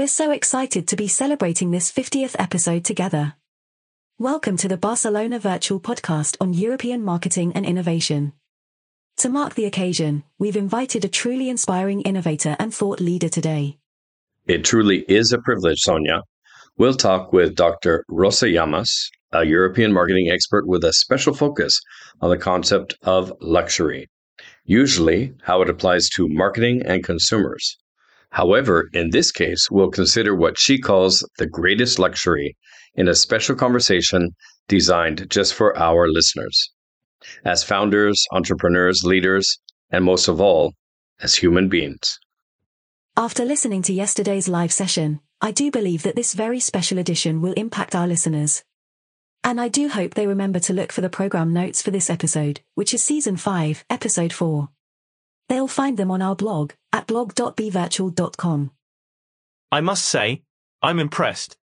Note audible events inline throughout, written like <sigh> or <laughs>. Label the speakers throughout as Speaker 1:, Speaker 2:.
Speaker 1: We're so excited to be celebrating this 50th episode together. Welcome to the Barcelona Virtual Podcast on European Marketing and Innovation. To mark the occasion, we've invited a truly inspiring innovator and thought leader today.
Speaker 2: It truly is a privilege, Sonia. We'll talk with Dr. Rosa Llamas, a European marketing expert with a special focus on the concept of luxury, usually how it applies to marketing and consumers. However, in this case, we'll consider what she calls the greatest luxury in a special conversation designed just for our listeners. As founders, entrepreneurs, leaders, and most of all, as human beings.
Speaker 1: After listening to yesterday's live session, I do believe that this very special edition will impact our listeners. And I do hope they remember to look for the program notes for this episode, which is season 5, episode 4. They'll find them on our blog at blog.bvirtual.com.
Speaker 3: I must say, I'm impressed.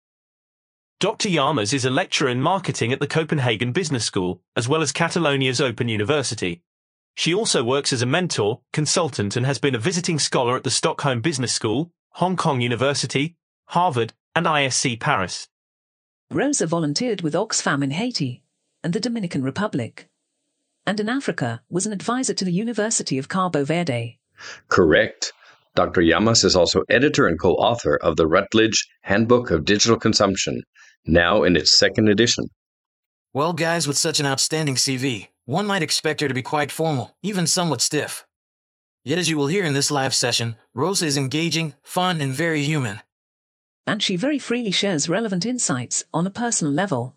Speaker 3: Dr. Llamas is a lecturer in marketing at the Copenhagen Business School, as well as Catalonia's Open University. She also works as a mentor, consultant and has been a visiting scholar at the Stockholm Business School, Hong Kong University, Harvard, and ISC Paris.
Speaker 4: Rosa volunteered with Oxfam in Haiti and the Dominican Republic and in Africa was an advisor to the University of Cabo Verde.
Speaker 2: Correct. Dr. Llamas is also editor and co author of the Routledge Handbook of Digital Consumption, now in its second edition.
Speaker 5: Well, guys, with such an outstanding CV, one might expect her to be quite formal, even somewhat stiff. Yet, as you will hear in this live session, Rosa is engaging, fun, and very human.
Speaker 4: And she very freely shares relevant insights on a personal level.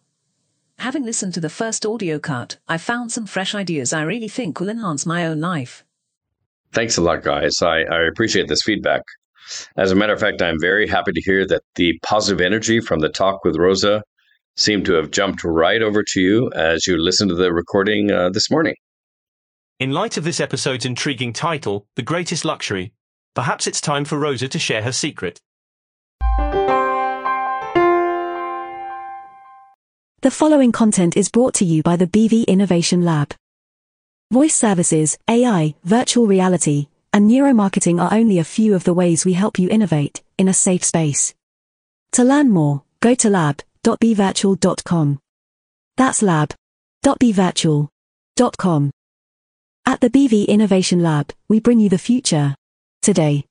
Speaker 4: Having listened to the first audio cut, I found some fresh ideas I really think will enhance my own life.
Speaker 2: Thanks a lot, guys. I, I appreciate this feedback. As a matter of fact, I'm very happy to hear that the positive energy from the talk with Rosa seemed to have jumped right over to you as you listened to the recording uh, this morning.
Speaker 3: In light of this episode's intriguing title, The Greatest Luxury, perhaps it's time for Rosa to share her secret.
Speaker 1: The following content is brought to you by the BV Innovation Lab. Voice services, AI, virtual reality, and neuromarketing are only a few of the ways we help you innovate in a safe space. To learn more, go to lab.bvirtual.com. That's lab.bvirtual.com. At the BV Innovation Lab, we bring you the future today.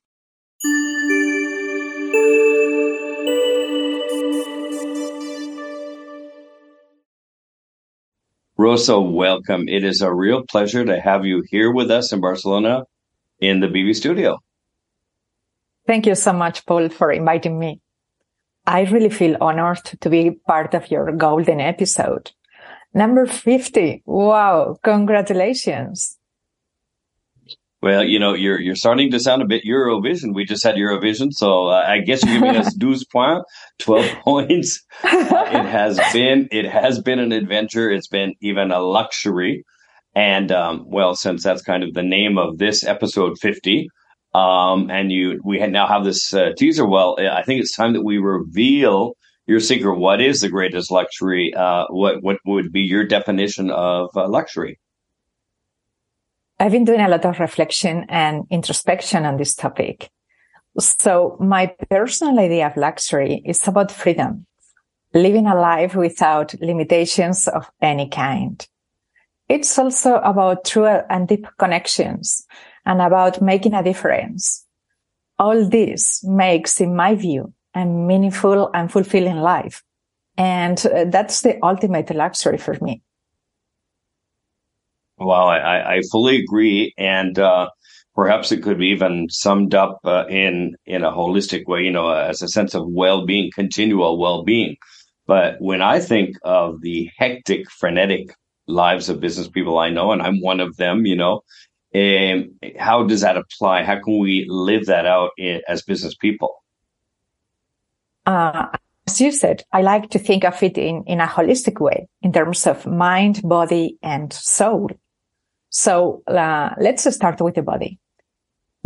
Speaker 2: Rosa, welcome. It is a real pleasure to have you here with us in Barcelona in the BV studio.
Speaker 6: Thank you so much, Paul, for inviting me. I really feel honored to be part of your golden episode. Number 50. Wow. Congratulations.
Speaker 2: Well, you know, you're you're starting to sound a bit Eurovision. We just had Eurovision, so uh, I guess you're giving us <laughs> 12 points, <laughs> 12 points. Uh, it has been it has been an adventure. It's been even a luxury. And um, well, since that's kind of the name of this episode 50, um, and you we now have this uh, teaser. Well, I think it's time that we reveal your secret. What is the greatest luxury? Uh, what what would be your definition of uh, luxury?
Speaker 6: I've been doing a lot of reflection and introspection on this topic. So my personal idea of luxury is about freedom, living a life without limitations of any kind. It's also about true and deep connections and about making a difference. All this makes, in my view, a meaningful and fulfilling life. And uh, that's the ultimate luxury for me.
Speaker 2: Well, I, I fully agree, and uh, perhaps it could be even summed up uh, in in a holistic way, you know, as a sense of well-being, continual well-being. But when I think of the hectic, frenetic lives of business people I know, and I'm one of them, you know, um, how does that apply? How can we live that out in, as business people?
Speaker 6: Uh, as you said, I like to think of it in, in a holistic way in terms of mind, body, and soul. So uh, let's start with the body.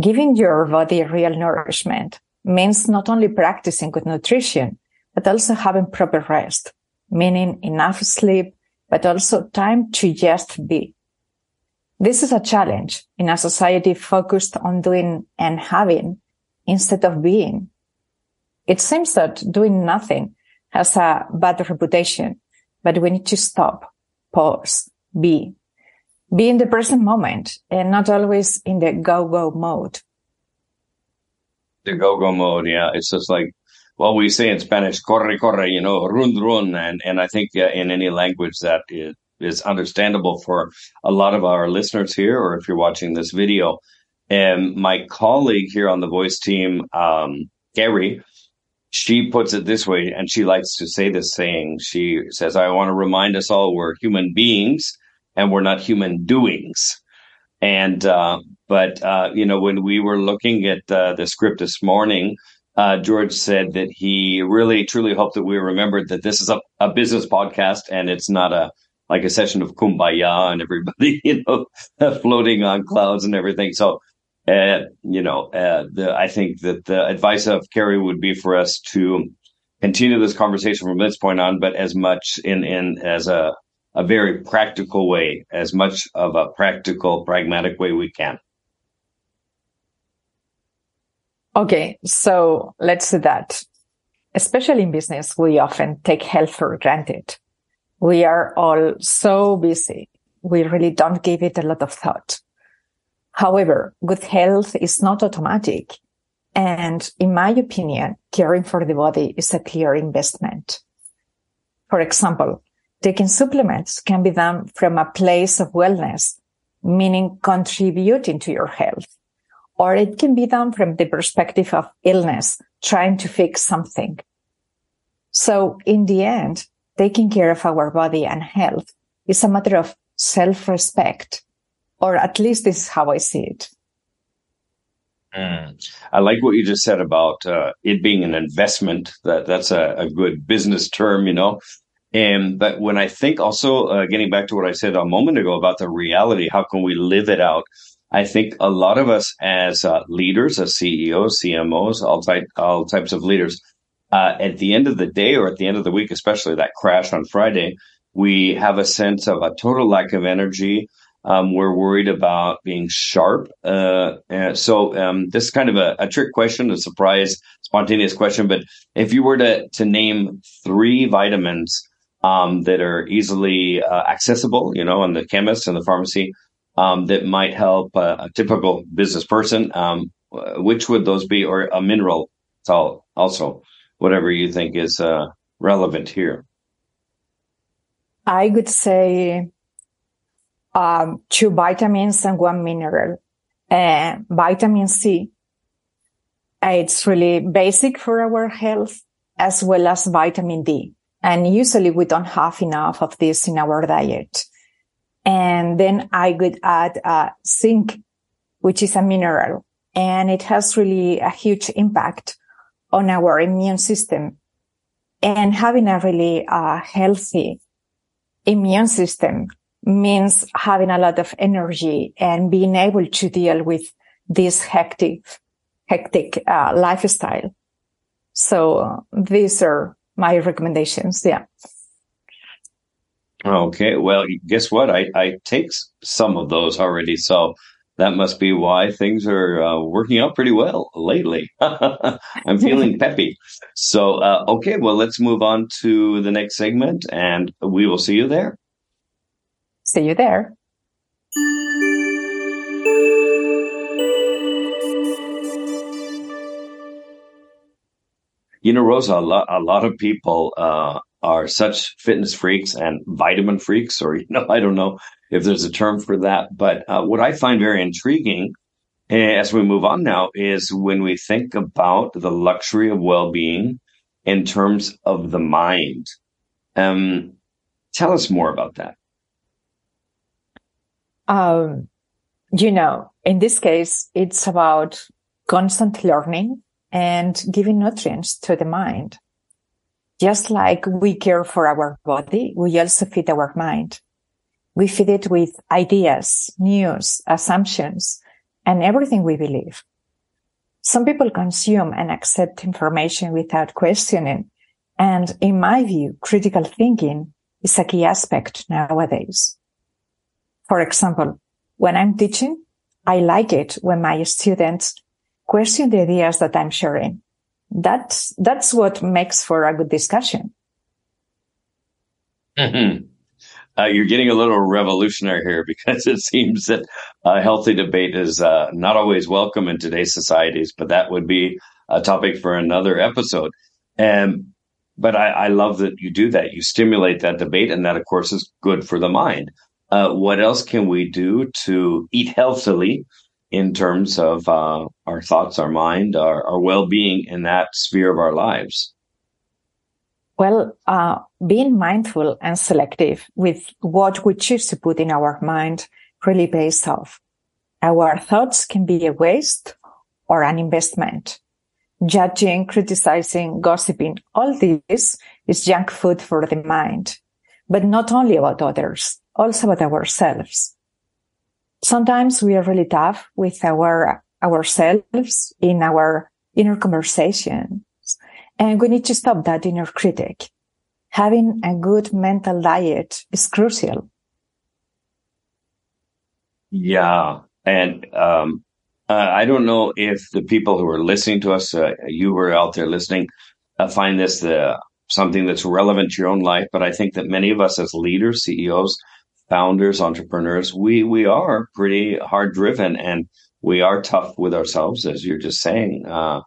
Speaker 6: Giving your body real nourishment means not only practicing good nutrition, but also having proper rest, meaning enough sleep, but also time to just be. This is a challenge in a society focused on doing and having instead of being. It seems that doing nothing has a bad reputation, but we need to stop, pause, be, be in the present moment and not always in the go go mode.
Speaker 2: The go go mode, yeah. It's just like, well, we say in Spanish, corre, corre, you know, run, run. And, and I think uh, in any language that is, is understandable for a lot of our listeners here, or if you're watching this video. And my colleague here on the voice team, um, Gary, she puts it this way, and she likes to say this saying. She says, I want to remind us all we're human beings and we're not human doings. And, uh, but, uh, you know, when we were looking at uh, the script this morning, uh, George said that he really truly hoped that we remembered that this is a, a business podcast and it's not a like a session of kumbaya and everybody, <laughs> you know, floating on clouds and everything. So, uh, you know, uh, the, I think that the advice of Kerry would be for us to continue this conversation from this point on, but as much in, in as a, a very practical way, as much of a practical, pragmatic way we can.
Speaker 6: Okay, so let's do that. Especially in business, we often take health for granted. We are all so busy. We really don't give it a lot of thought. However, good health is not automatic. And in my opinion, caring for the body is a clear investment. For example, taking supplements can be done from a place of wellness, meaning contributing to your health or it can be done from the perspective of illness, trying to fix something. So in the end, taking care of our body and health is a matter of self-respect, or at least this is how I see it.
Speaker 2: Mm. I like what you just said about uh, it being an investment. That that's a, a, good business term, you know. And but when I think also uh, getting back to what I said a moment ago about the reality, how can we live it out? I think a lot of us as uh, leaders, as CEOs, CMOs, all type, all types of leaders, uh, at the end of the day or at the end of the week, especially that crash on Friday, we have a sense of a total lack of energy. Um, we're worried about being sharp. Uh, so um, this is kind of a, a, trick question, a surprise, spontaneous question. But if you were to to name three vitamins um, that are easily uh, accessible, you know, in the chemist and the pharmacy, um, that might help a, a typical business person, um, which would those be, or a mineral? So also, whatever you think is uh, relevant here.
Speaker 6: I would say um, two vitamins and one mineral. Uh, vitamin C, it's really basic for our health, as well as vitamin D. And usually we don't have enough of this in our diet. And then I would add uh, zinc, which is a mineral, and it has really a huge impact on our immune system. And having a really uh, healthy immune system means having a lot of energy and being able to deal with this hectic, hectic uh, lifestyle. So these are my recommendations. Yeah.
Speaker 2: Okay, well, guess what? I, I take some of those already, so that must be why things are uh, working out pretty well lately. <laughs> I'm feeling <laughs> peppy. So, uh, okay, well, let's move on to the next segment, and we will see you there.
Speaker 6: See you there.
Speaker 2: You know, Rosa, a lot, a lot of people uh, are such fitness freaks and vitamin freaks, or, <laughs> you know, I don't know if there's a term for that. But uh, what I find very intriguing eh, as we move on now is when we think about the luxury of well being in terms of the mind. Um, tell us more about that.
Speaker 6: Um, you know, in this case, it's about constant learning and giving nutrients to the mind. Just like we care for our body, we also feed our mind. We feed it with ideas, news, assumptions, and everything we believe. Some people consume and accept information without questioning. And in my view, critical thinking is a key aspect nowadays. For example, when I'm teaching, I like it when my students question the ideas that I'm sharing that's, that's what makes for a good discussion.
Speaker 2: Mm-hmm. Uh, you're getting a little revolutionary here <laughs> because it seems that a healthy debate is uh, not always welcome in today's societies, but that would be a topic for another episode. And but I, I love that you do that. You stimulate that debate, and that, of course, is good for the mind. Uh, what else can we do to eat healthily in terms of uh, our thoughts, our mind, our, our well being in that sphere of our lives?
Speaker 6: Well, uh, being mindful and selective with what we choose to put in our mind really pays off. Our thoughts can be a waste or an investment. Judging, criticizing, gossiping, all this is junk food for the mind, but not only about others, also about ourselves. Sometimes we are really tough with our, ourselves in our inner conversation and we need to stop that inner critic. Having a good mental diet is crucial.
Speaker 2: Yeah. And, um, uh, I don't know if the people who are listening to us, uh, you who are out there listening, uh, find this uh, something that's relevant to your own life. But I think that many of us as leaders, CEOs, founders, entrepreneurs, we we are pretty hard driven and we are tough with ourselves, as you're just saying. Uh,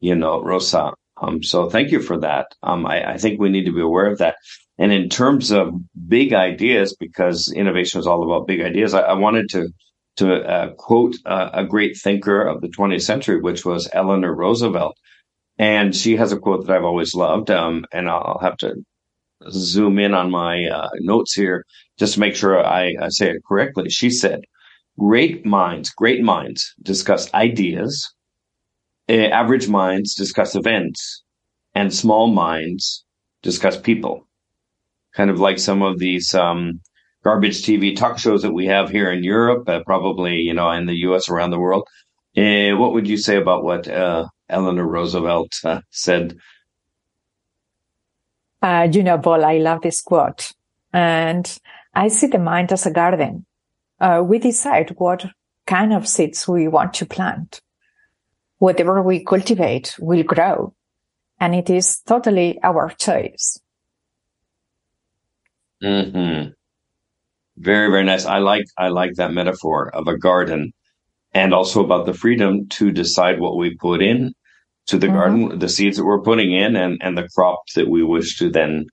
Speaker 2: you know, Rosa. Um, so thank you for that. Um, I, I, think we need to be aware of that. And in terms of big ideas, because innovation is all about big ideas, I, I wanted to to uh, quote uh, a great thinker of the 20th century, which was Eleanor Roosevelt. And she has a quote that I've always loved. Um, and I'll have to zoom in on my uh, notes here just to make sure I, I say it correctly. She said, Great minds, great minds discuss ideas average minds discuss events and small minds discuss people. Kind of like some of these um, garbage TV talk shows that we have here in Europe, uh, probably you know in the U.S. around the world. Uh, what would you say about what uh, Eleanor Roosevelt uh, said?
Speaker 6: Uh, know, Paul, I love this quote, and I see the mind as a garden. we decide what kind of seeds we want to plant whatever we cultivate will grow. And it is totally our choice.
Speaker 2: Hmm. Very, very nice. I like I like that metaphor of a garden, and also about the freedom to decide what we put in to the mm-hmm. garden, the seeds that we're putting in, and and the crop that we wish to then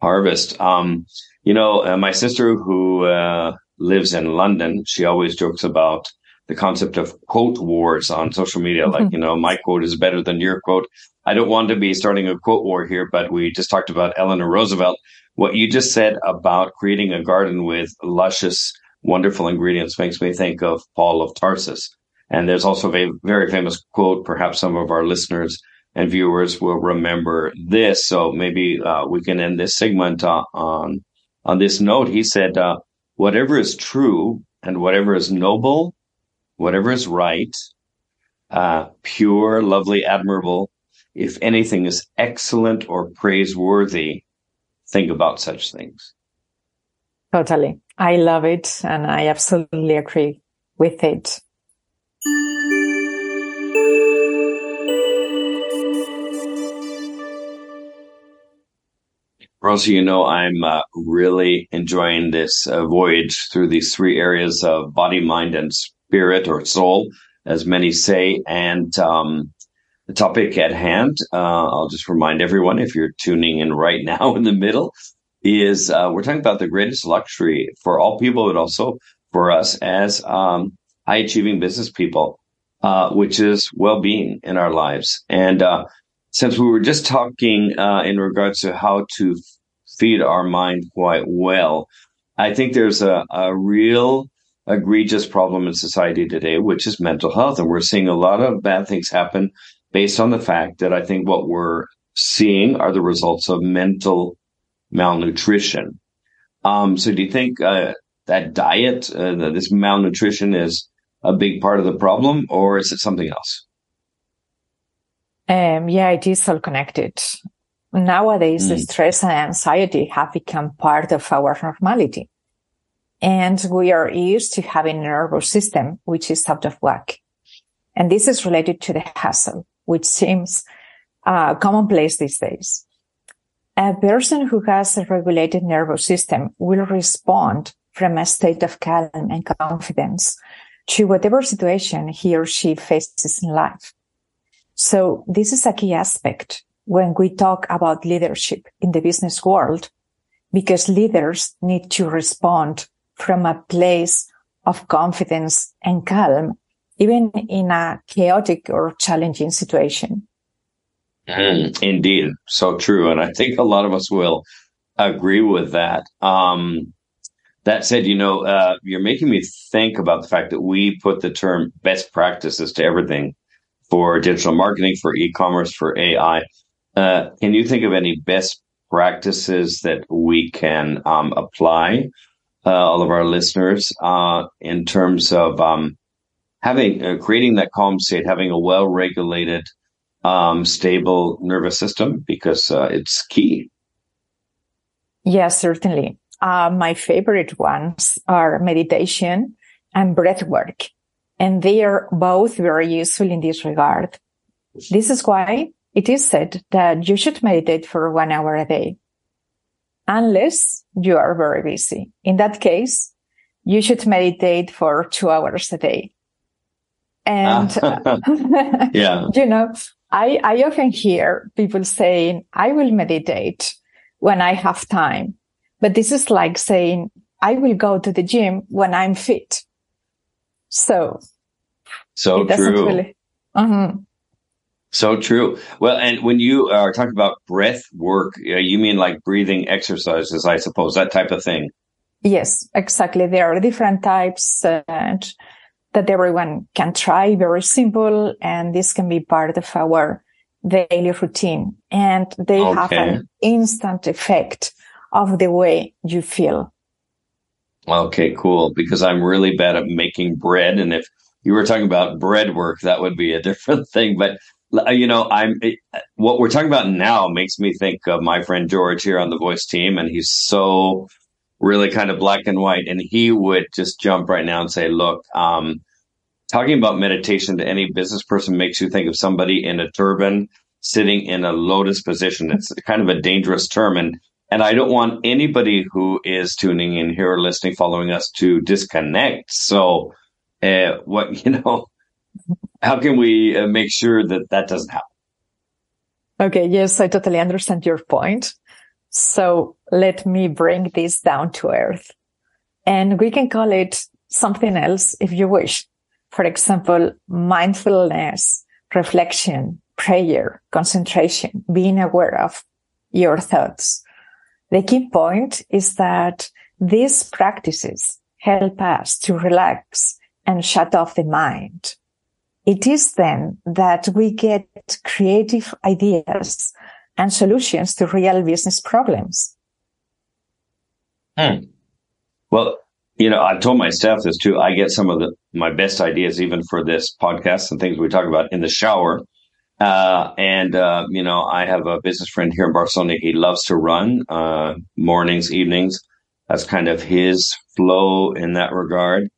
Speaker 2: harvest. Um, you know, uh, my sister who uh, lives in London, she always jokes about the concept of quote wars on social media. Like, you know, my quote is better than your quote. I don't want to be starting a quote war here, but we just talked about Eleanor Roosevelt. What you just said about creating a garden with luscious, wonderful ingredients makes me think of Paul of Tarsus. And there's also a very famous quote. Perhaps some of our listeners and viewers will remember this. So maybe uh, we can end this segment uh, on on this note. He said, uh, "Whatever is true and whatever is noble whatever is right, uh, pure, lovely, admirable, if anything is excellent or praiseworthy, think about such things.
Speaker 6: Totally. I love it and I absolutely agree with it.
Speaker 2: Rosie, you know, I'm uh, really enjoying this uh, voyage through these three areas of body, mind, and spirit or soul, as many say. And um, the topic at hand, uh, I'll just remind everyone if you're tuning in right <laughs> now in the middle, is uh, we're talking about the greatest luxury for all people, but also for us as um, high achieving business people, uh, which is well being in our lives. And uh, since we were just talking uh, in regards to how to feed our mind quite well, I think there's a, a real egregious problem in society today, which is mental health. And we're seeing a lot of bad things happen based on the fact that I think what we're seeing are the results of mental malnutrition. Um, so do you think uh, that diet, uh, this malnutrition is a big part of the problem or is it something else?
Speaker 6: Um, yeah, it is all connected. Nowadays, mm. stress and anxiety have become part of our normality. And we are used to having a nervous system which is out of whack. And this is related to the hustle, which seems uh, commonplace these days. A person who has a regulated nervous system will respond from a state of calm and confidence to whatever situation he or she faces in life. So this is a key aspect when we talk about leadership in the business world, because leaders need to respond from a place of confidence and calm, even in a chaotic or challenging situation.
Speaker 2: Mm, indeed, so true, and I think a lot of us will agree with that. Um, that said, you know, uh, you're making me think about the fact that we put the term best practices to everything for digital marketing, for e-commerce, for AI. Uh, can you think of any best practices that we can um, apply, uh, all of our listeners, uh, in terms of um, having uh, creating that calm state, having a well-regulated um, stable nervous system because uh, it's key.
Speaker 6: Yes, certainly. My favorite ones are meditation and breath work, and they are both very useful in this regard. This is why it is said that you should meditate for one hour a day, unless you are very busy. In that case, you should meditate for two hours a day. And, <laughs> yeah, <laughs> you know, I, I often hear people saying, I will meditate when I have time. But this is like saying, I will go to the gym when I'm fit. So.
Speaker 2: So true. Really, mm-hmm. So true. Well, and when you are talking about breath work, you mean like breathing exercises, I suppose, that type of thing.
Speaker 6: Yes, exactly. There are different types. And that everyone can try, very simple, and this can be part of our daily routine. And they okay. have an instant effect of the way you feel.
Speaker 2: Okay, cool. Because I'm really bad at making bread. And if you were talking about bread work, that would be a <laughs> different thing. But uh, you know, I'm what we're talking about now makes me think of my friend George here on the voice team, and he's so really kind of black and white. And he would just jump right now and say, look, um, talking about meditation to any business person makes you think of somebody in a turban sitting in a lotus position. It's kind of a dangerous term. And, and I don't want anybody who is tuning in here or listening, following us to disconnect. So, uh, what, <laughs> you know, how can we uh, make sure that that doesn't happen?
Speaker 6: Okay. Yes, I totally understand your point. So let me bring this down to earth and we can call it something else if you wish. For example, mindfulness, reflection, prayer, concentration, being aware of your thoughts. The key point is that these practices help us to relax and shut off the mind. It is then that we get creative ideas and solutions to real business problems.
Speaker 2: Hmm. Well, you know, I've told my staff this too. I get some of the my best ideas, even for this podcast and things we talk about in the shower. Uh, and uh, you know, I have a business friend here in Barcelona. He loves to run uh, mornings, evenings. That's kind of his flow in that regard.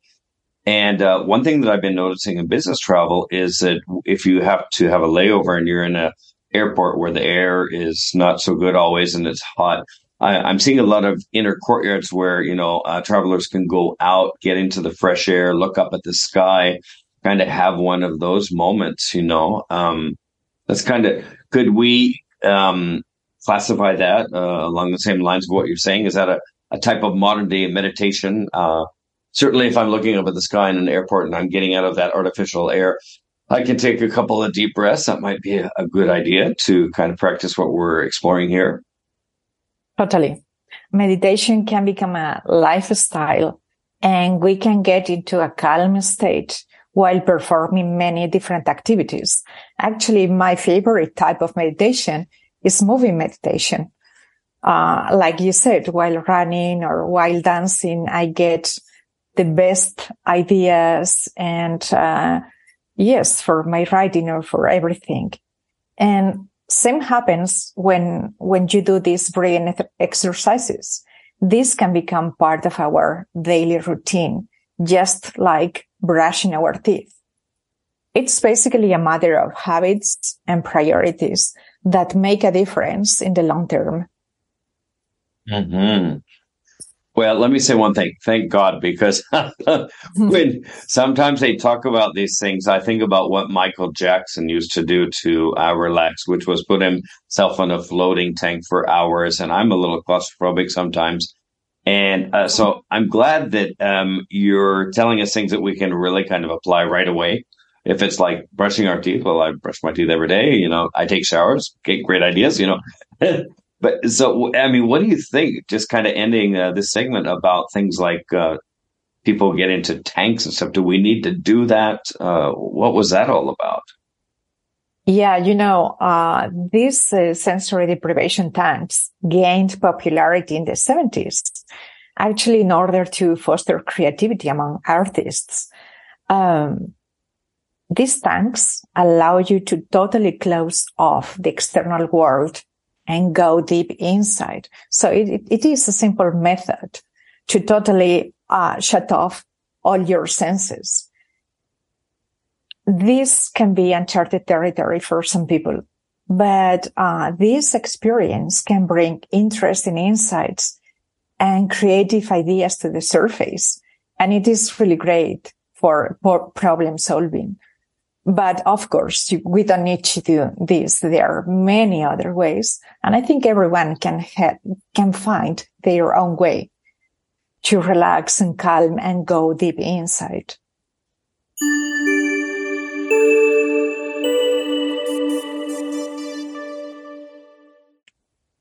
Speaker 2: And uh, one thing that I've been noticing in business travel is that if you have to have a layover and you're in a airport where the air is not so good always and it's hot. I, am seeing a lot of inner courtyards where, you know, uh, travelers can go out, get into the fresh air, look up at the sky, kind of have one of those moments, you know. Um, that's kind of, could we um, classify that uh, along the same lines of what you're saying? Is that a, a type of modern day meditation? Uh, certainly, if I'm looking up at the sky in an airport and I'm getting out of that artificial air, I can take a couple of deep breaths. That might be a, good idea to kind of practice what we're exploring here.
Speaker 6: Totally. Meditation can become a lifestyle and we can get into a calm state while performing many different activities. Actually, my favorite type of meditation is moving meditation. Uh, like you said, while running or while dancing, I get the best ideas and, uh, yes, for my writing or for everything. And same happens when, when you do these brain exercises. This can become part of our daily routine, just like brushing our teeth. It's basically a matter of habits and priorities that make a difference in the long term.
Speaker 2: Mm-hmm. Well, let me say one thing. Thank God, because <laughs> when sometimes they talk about these things, I think about what Michael Jackson used to do to uh, relax, which was put himself on a floating tank for hours. And I'm a little claustrophobic sometimes. And uh, so I'm glad that um, you're telling us things that we can really kind of apply right away. If it's like brushing our teeth, well, I brush my teeth every day. You know, I take showers. Okay, great ideas. You know, <laughs> But so, I mean, what do you think? Just kind of ending uh, this segment about things like uh, people get into tanks and stuff. Do we need to do that? Uh, what was that all about?
Speaker 6: Yeah, you know, uh, these uh, sensory deprivation tanks gained popularity in the 70s, actually, in order to foster creativity among artists. Um, these tanks allow you to totally close off the external world and go deep inside. So it, it is a simple method to totally uh, shut off all your senses. This can be uncharted territory for some people, but uh, this experience can bring interesting insights and creative ideas to the surface. And it is really great for, for problem solving. But of course, we don't need to do this. There are many other ways. And I think everyone can can find their own way to relax and calm and go deep inside.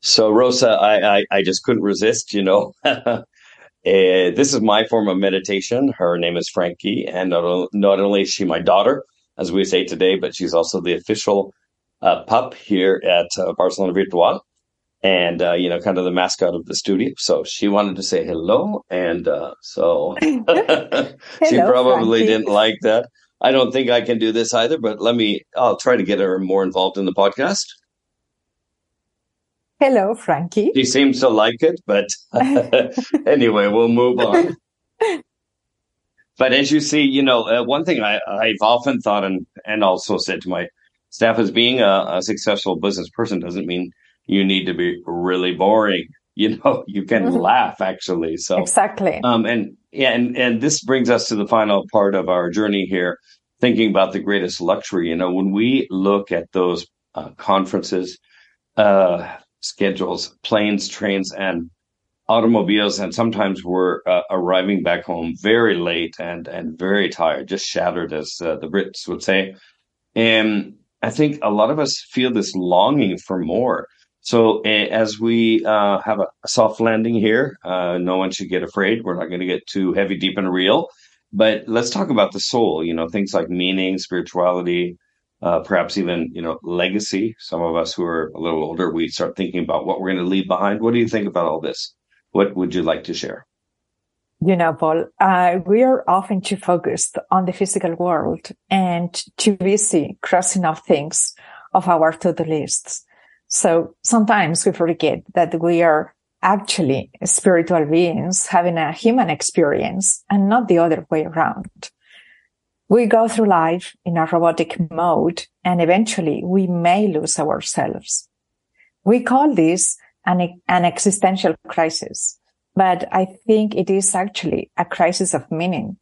Speaker 2: So Rosa, I, I, I just couldn't resist, you know. <laughs> uh, this is my form of meditation. Her name is Frankie, and not, not only is she my daughter, as we say today, but she's also the official uh, pup here at uh, Barcelona Virtual and, uh, you know, kind of the mascot of the studio. So she wanted to say hello. And uh, so <laughs> hello, she probably Frankie. didn't like that. I don't think I can do this either, but let me, I'll try to get her more involved in the podcast.
Speaker 6: Hello, Frankie.
Speaker 2: She seems to like it, but <laughs> anyway, we'll move on. <laughs> But as you see, you know, uh, one thing I, I've often thought and, and also said to my staff is being a, a successful business person doesn't mean you need to be really boring. <laughs> You know, you can mm-hmm. laugh actually. So
Speaker 6: exactly.
Speaker 2: Um, and yeah, and, and this brings us to the final part of our journey here, thinking about the greatest luxury. You know, when we look at those uh, conferences, uh, schedules, planes, trains, and automobiles, and sometimes we're uh, arriving back home very late and and very tired, just shattered, as uh, the Brits would say. And I think a lot of us feel this longing for more. So as we uh, have a, a, soft landing here, uh, no one should get afraid. We're not going to get too heavy, deep, and real. But let's talk about the soul. You know, things like meaning, spirituality, uh, perhaps even you know legacy. Some of us who are a little older, we start thinking about what we're going to leave behind. What do you think about all this? What would you like to share?
Speaker 6: You know, Paul, uh, we are often too focused on the physical world and too busy crossing off things of our to-do lists. So sometimes we forget that we are actually spiritual beings having a human experience and not the other way around. We go through life in a robotic mode and eventually we may lose ourselves. We call this an, an existential crisis, but I think it is actually a crisis of meaning.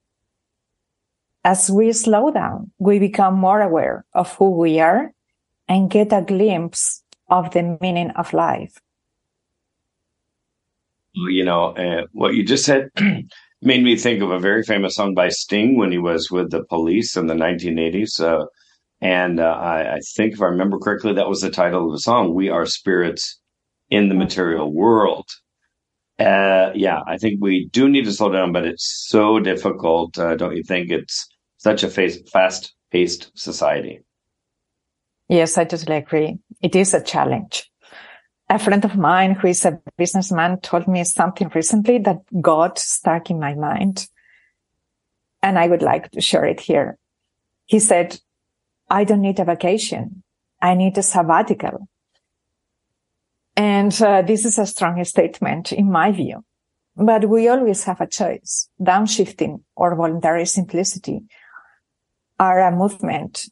Speaker 6: As we slow down, we become more aware of who we are and get a glimpse of the meaning of life.
Speaker 2: You know, uh, what you just said <clears throat> made me think of a very famous song by Sting when he was with the police in the 1980s. Uh, and uh, I, I, think, if I remember correctly, that was the title of the song, We Are Spirits in the material world. Uh, yeah, I think we do need to slow down, but it's so difficult, uh, don't you think? It's such a fast paced society.
Speaker 6: Yes, I totally agree. It is a challenge. A friend of mine who is a businessman told me something recently that got stuck in my mind. And I would like to share it here. He said, I don't need a vacation. I need a sabbatical. And uh, this is a strong statement in my view. But we always have a choice. Downshifting or voluntary simplicity are a movement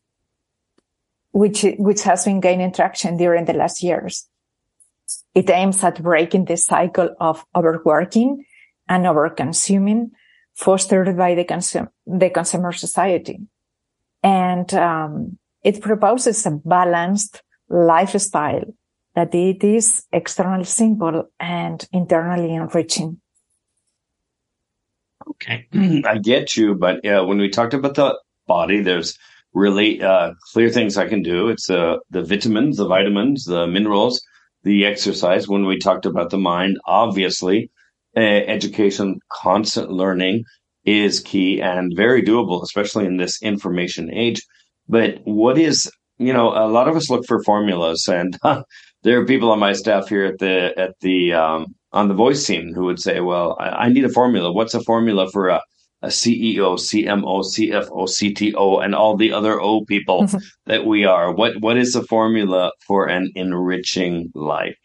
Speaker 6: which, which has been gaining traction during the last years. It aims at breaking the cycle of overworking and overconsuming fostered by the, consum- the consumer society. And um, it proposes a balanced lifestyle that it is externally simple and internally enriching.
Speaker 2: Okay, <clears throat> I get you, but uh, when we talked about the body, there's really uh, clear things I can do. It's uh, the vitamins, the vitamins, the minerals, the exercise. When we talked about the mind, obviously, education, constant learning is key and very doable, especially in this information age. But what is, you know, a lot of us look for formulas, and <laughs> there are people on my staff here at the at the um, on the voice team who would say, "Well, I, I need a formula. What's a formula for a a CEO, CMO, CFO, CTO, and all the other O people <laughs> that we are. What what is the formula for an enriching life?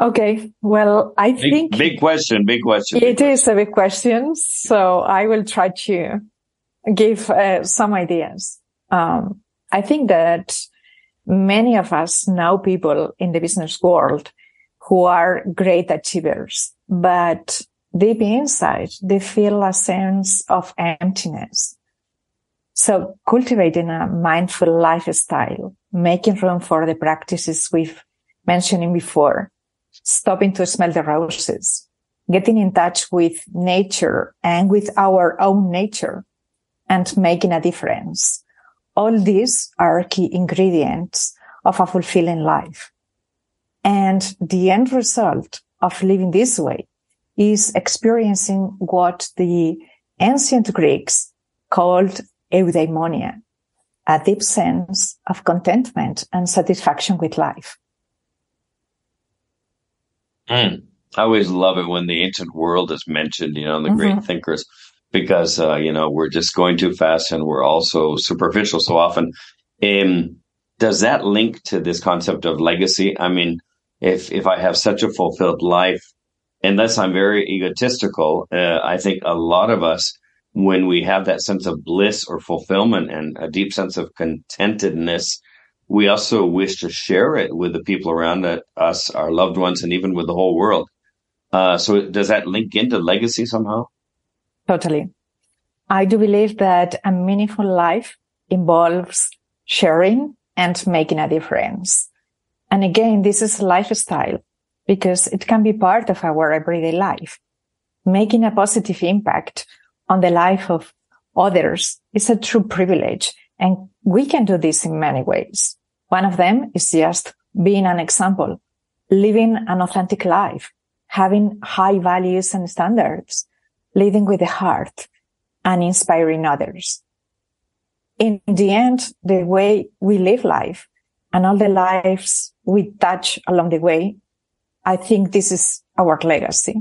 Speaker 6: Okay, well, I
Speaker 2: big,
Speaker 6: think
Speaker 2: big question, big question.
Speaker 6: It big is a big question, so I will try to give uh, some ideas. Um, I think that many of us know people in the business world who are great achievers, but deep inside, they feel a sense of emptiness. So cultivating a mindful lifestyle, making room for the practices we've mentioned before, stopping to smell the roses, getting in touch with nature and with our own nature and making a difference. All these are key ingredients of a fulfilling life. And the end result of living this way is experiencing what the ancient Greeks called eudaimonia, a deep sense of contentment and satisfaction with life.
Speaker 2: Mm. I always love it when the ancient world is mentioned, you know, the mm-hmm. great thinkers, because, uh, you know, we're just going too fast and we're also superficial so often. Um, does that link to this concept of legacy? I mean, if, if I have such a fulfilled life, unless I'm very egotistical, uh, I think a lot of us, when we have that sense of bliss or fulfillment and a deep sense of contentedness, we also wish to share it with the people around us, our loved ones, and even with the whole world. Uh, so, does that link into legacy somehow?
Speaker 6: Totally. I do believe that a meaningful life involves sharing and making a difference. And again, this is lifestyle because it can be part of our everyday life. Making a positive impact on the life of others is a true privilege and we can do this in many ways. One of them is just being an example, living an authentic life, having high values and standards, leading with the heart and inspiring others. In the end, the way we live life and all the lives we touch along the way I think this is our legacy.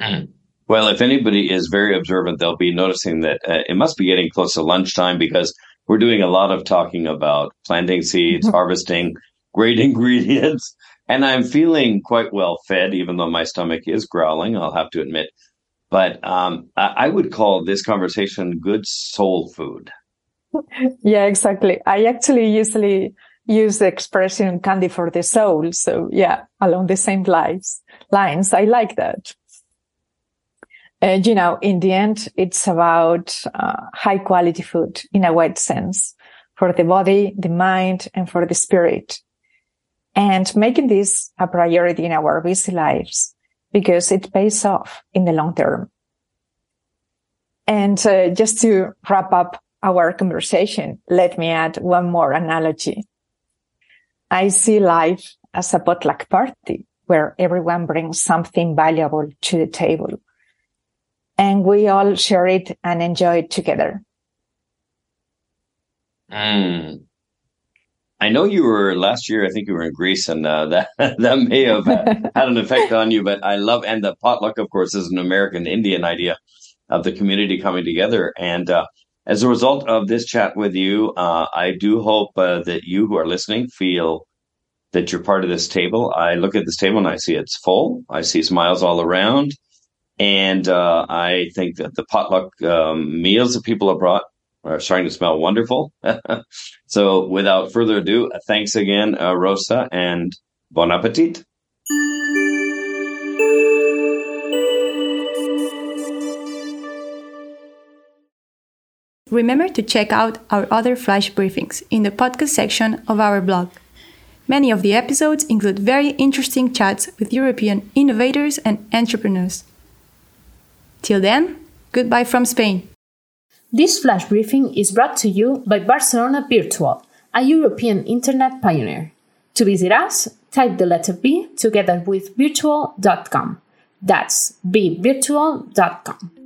Speaker 2: Hmm. Well, if anybody is very observant, they'll be noticing that uh, it must be getting close to lunchtime because we're doing a lot of talking about planting seeds, mm-hmm. harvesting great <laughs> ingredients, and I'm feeling quite well fed, even though my stomach is growling, I'll have to admit. But um, I-, would call this conversation good soul food. <laughs>
Speaker 6: Yeah, exactly. I actually usually use the expression candy for the soul. So yeah, along the same lines, lines. I like that. And you know, in the end, it's about uh, high quality food in a wide sense for the body, the mind, and for the spirit. And making this a priority in our busy lives because it pays off in the long term. And uh, just to wrap up our conversation, let me add one more analogy. I see life as a potluck party where everyone brings something valuable to the table and we all share it and enjoy it together.
Speaker 2: Mm. I know you were last year. I think you were in Greece, and uh, that <laughs> that may have uh, <laughs> had an effect on you. But I love and the potluck, of course, is an American Indian idea of the community coming together. And uh, as a result of this chat with you, uh, I do hope uh, that you who are listening feel that you're part of this table. I look at this table and I see it's full. I see smiles all around. And uh, I think that the potluck um, meals that people have brought are starting to smell wonderful. <laughs> so, without further ado, thanks again, uh, Rosa, and bon appetit.
Speaker 7: Remember to check out our other flash briefings in the podcast section of our blog. Many of the episodes include very interesting chats with European innovators and entrepreneurs. Till then, goodbye from Spain.
Speaker 8: This flash briefing is brought to you by Barcelona Virtual, a European internet pioneer. To visit us, type the letter B together with virtual.com. That's bvirtual.com.